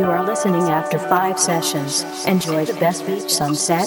You are listening after five sessions. Enjoy the best beach sunset.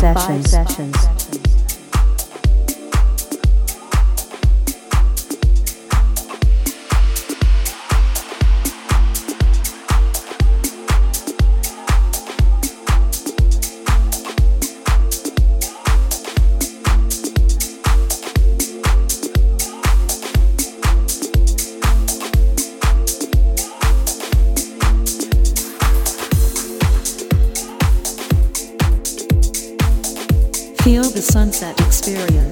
Five sessions. Experience.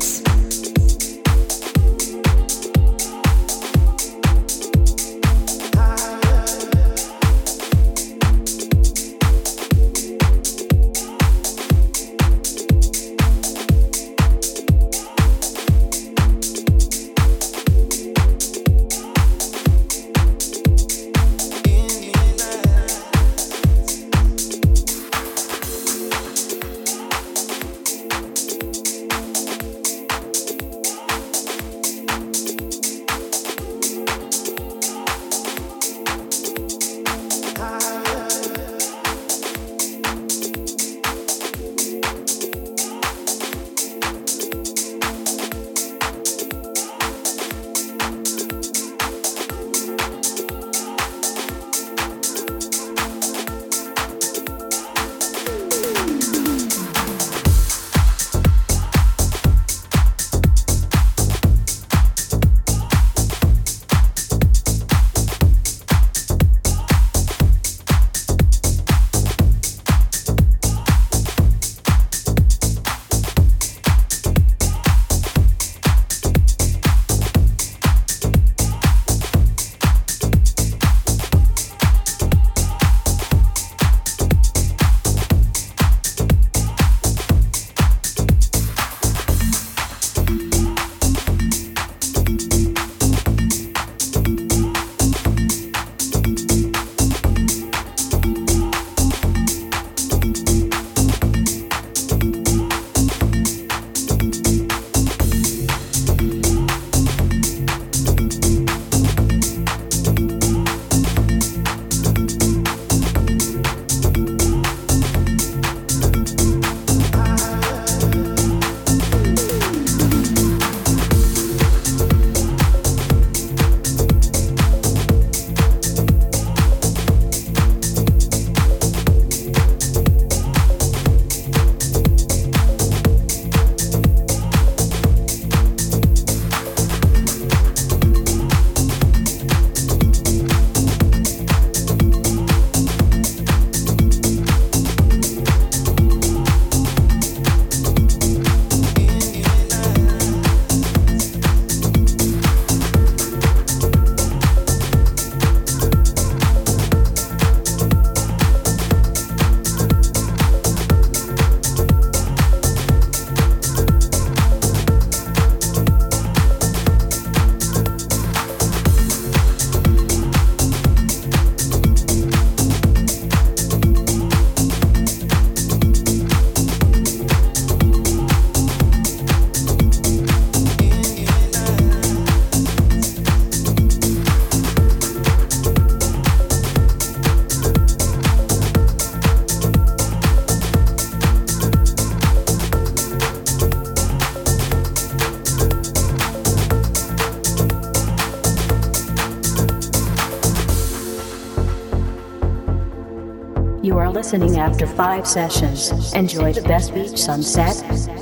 Listening after five sessions. Enjoy the best beach sunset.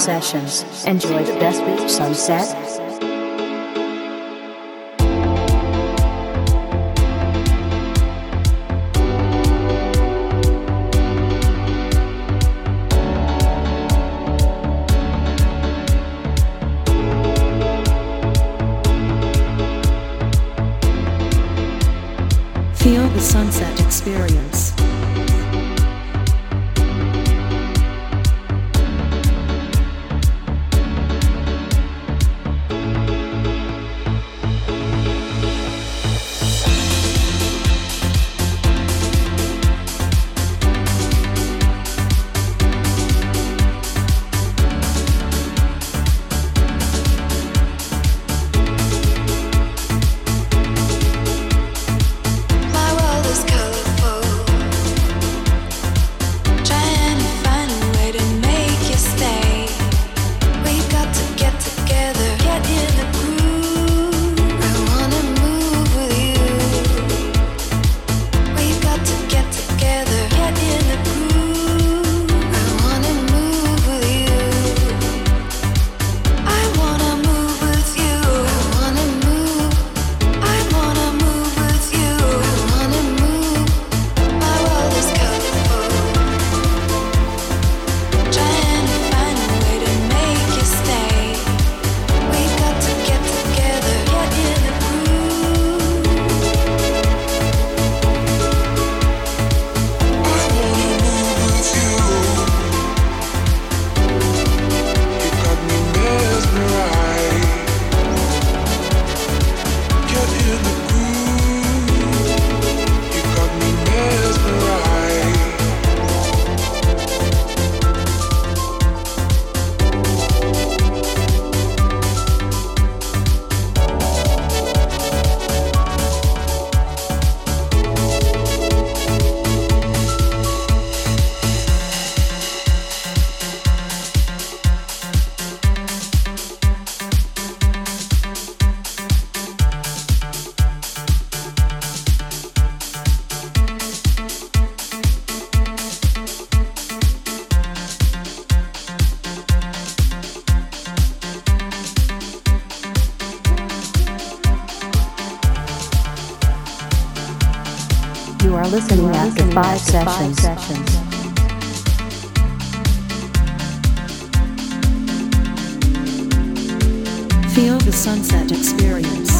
Sessions. Enjoy the best beach sunset, listening after five sessions. Feel the sunset experience.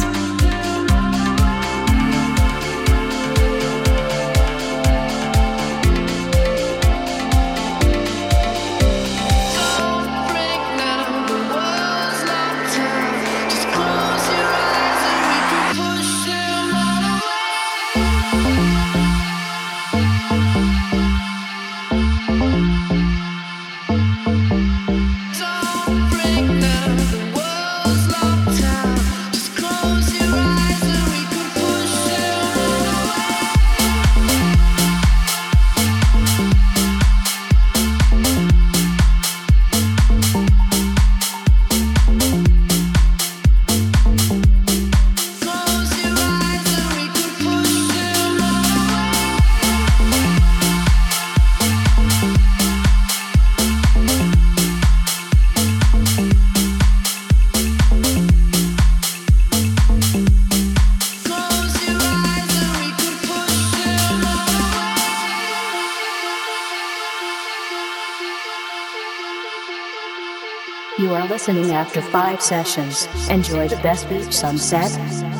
After five sessions. Enjoy the best beach sunset.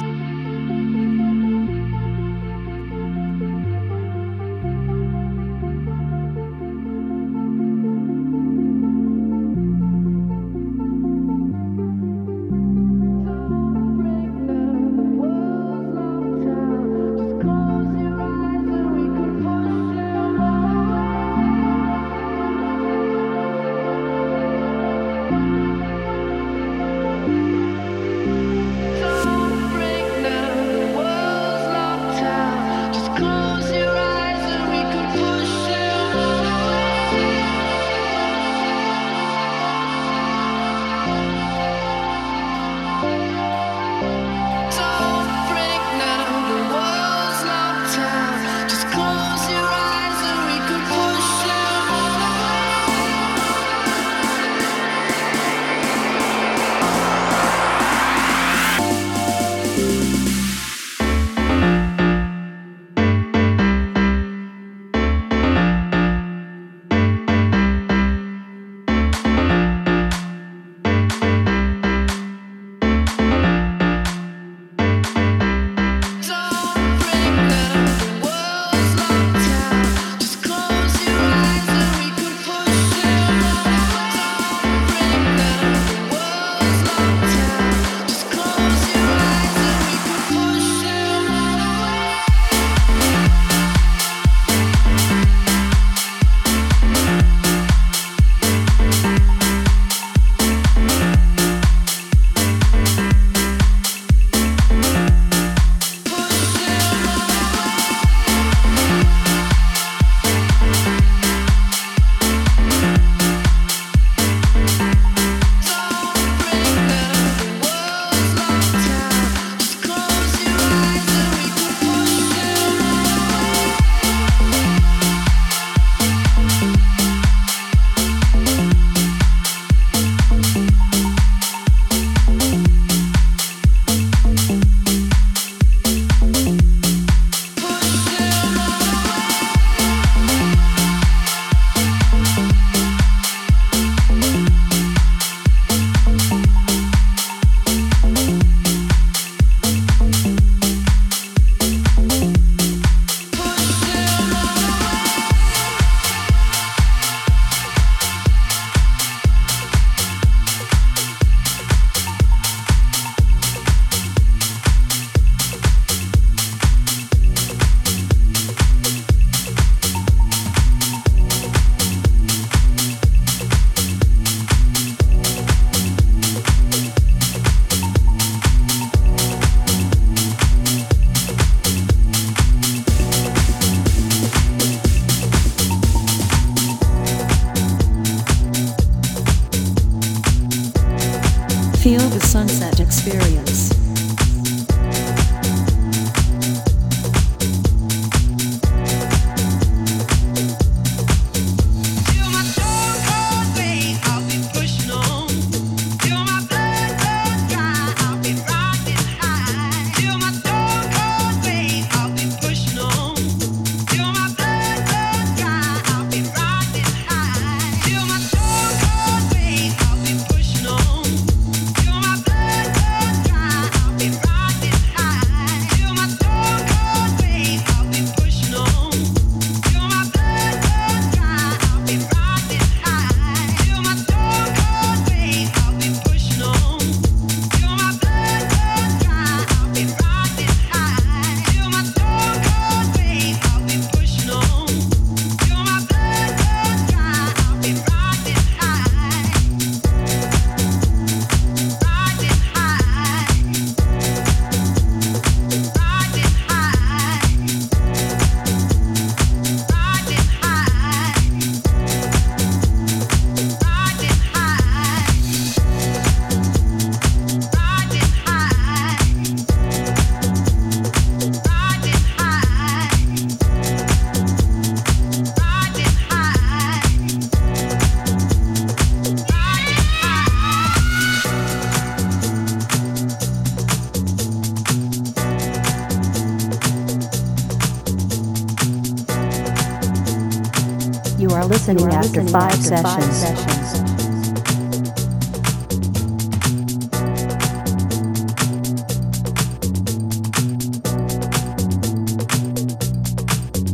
after five sessions.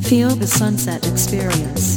Feel the sunset experience.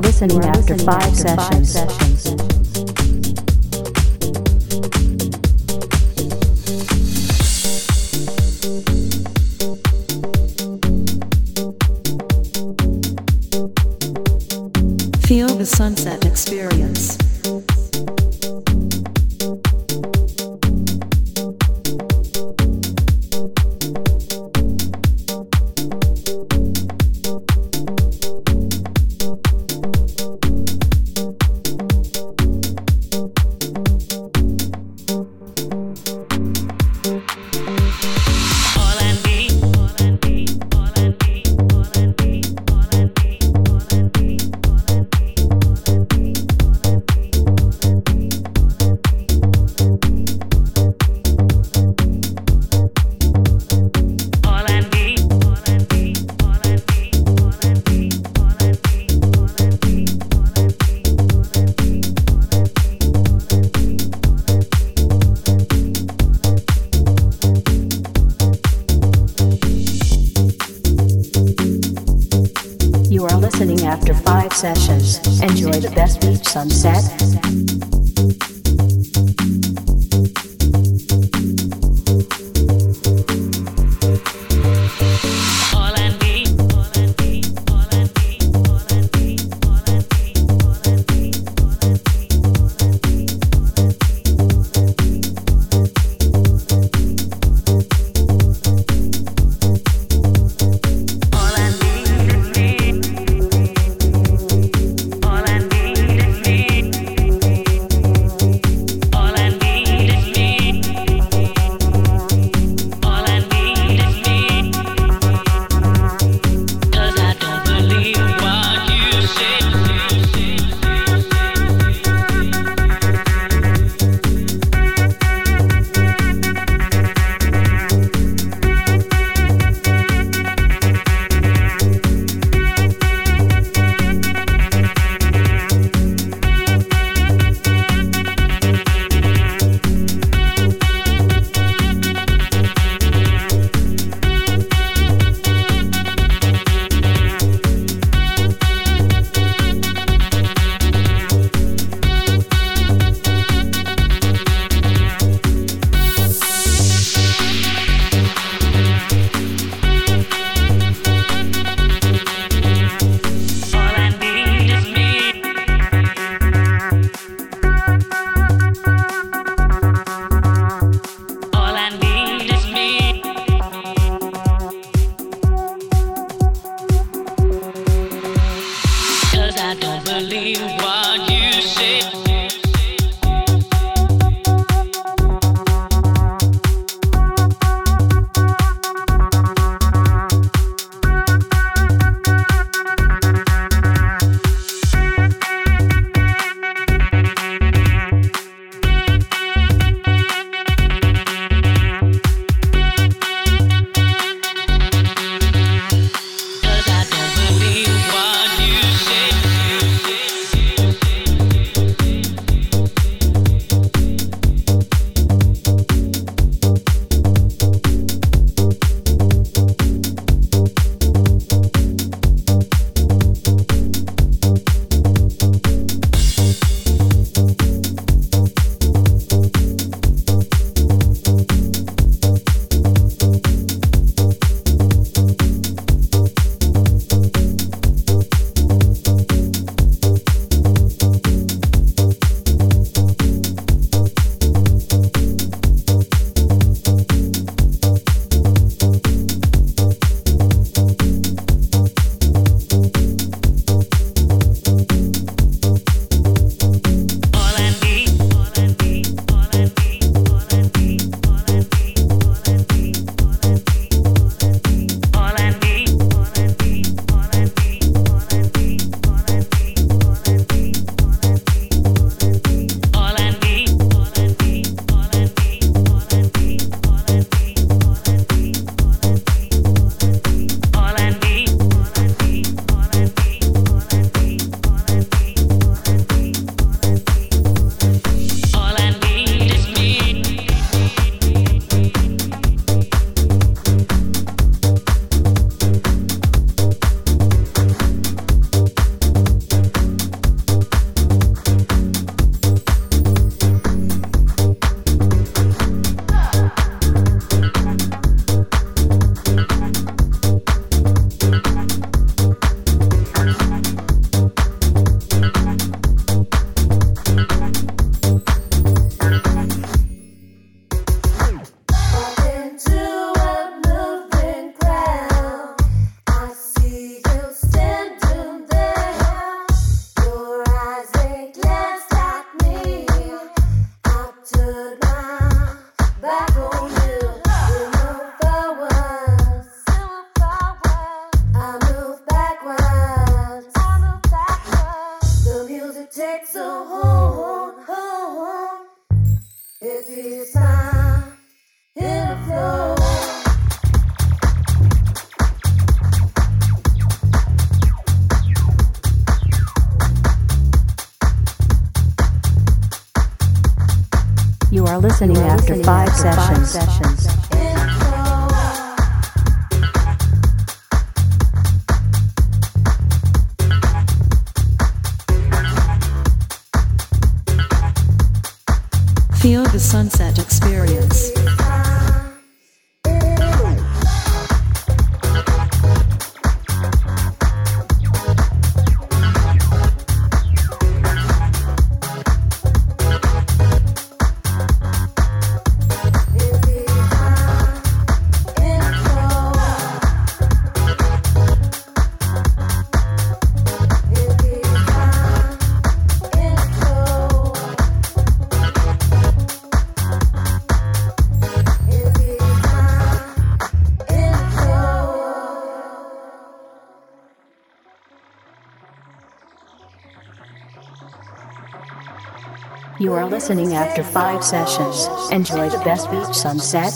Listening after five sessions. You are listening after five sessions. Enjoy the best beach sunset.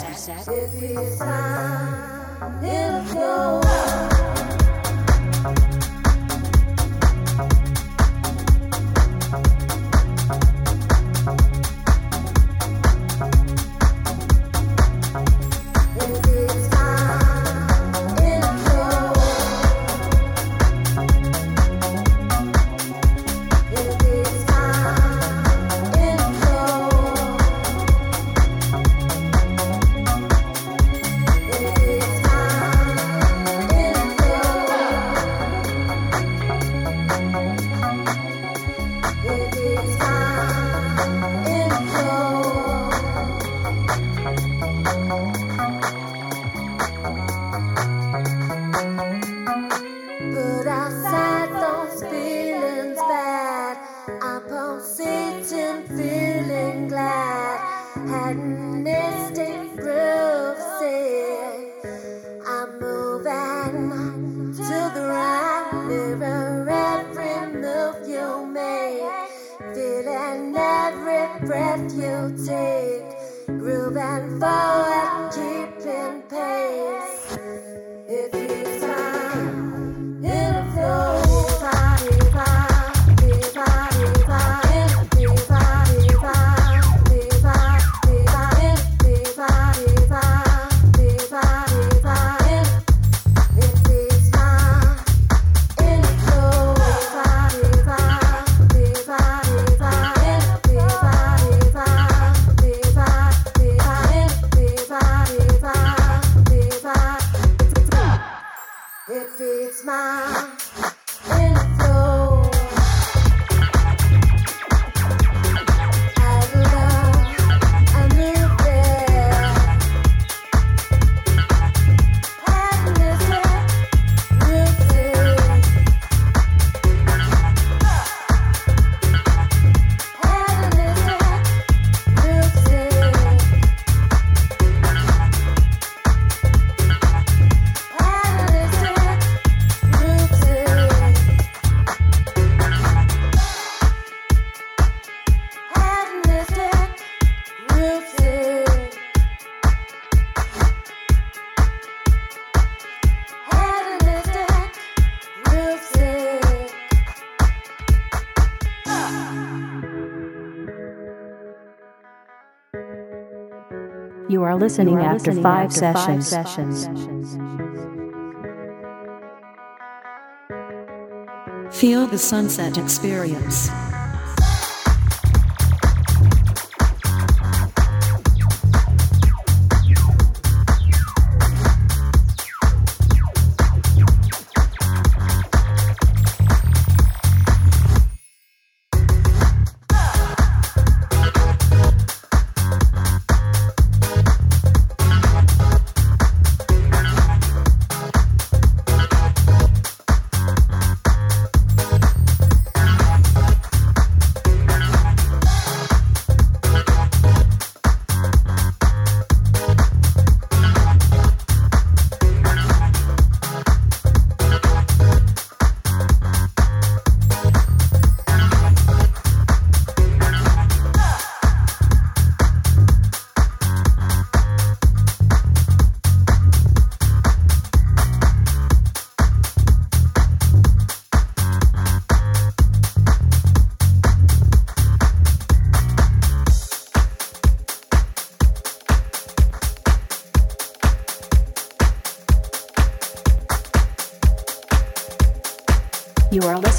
are listening, are after, listening five after sessions. Five sessions. Feel the sunset experience.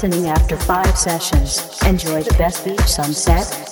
Listening after five sessions. Enjoy the best beach sunset.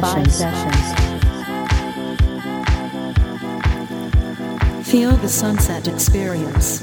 Sessions. Feel the sunset experience.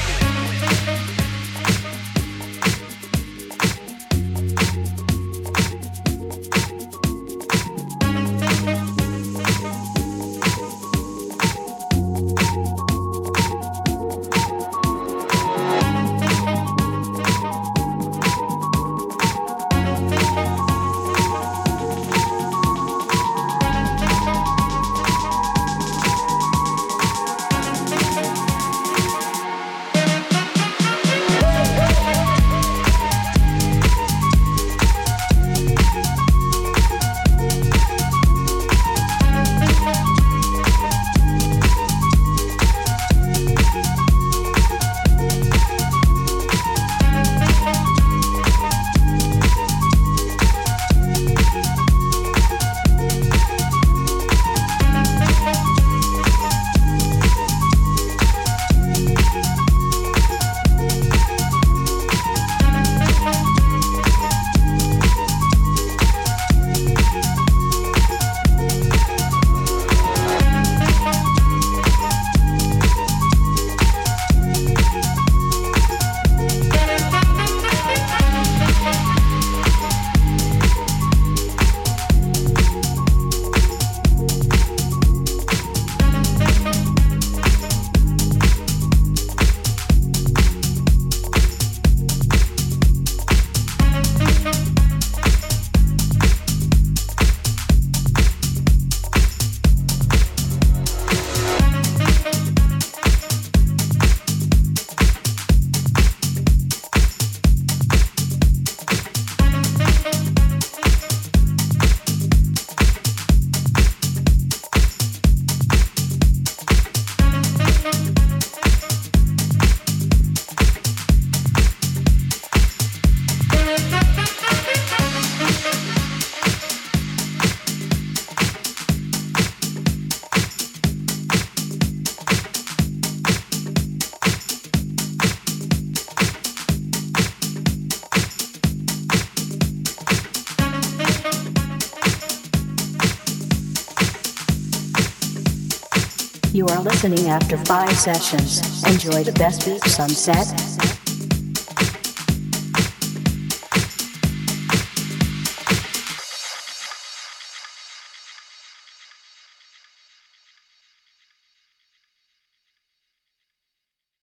Listening after five sessions. Enjoy the best beach sunset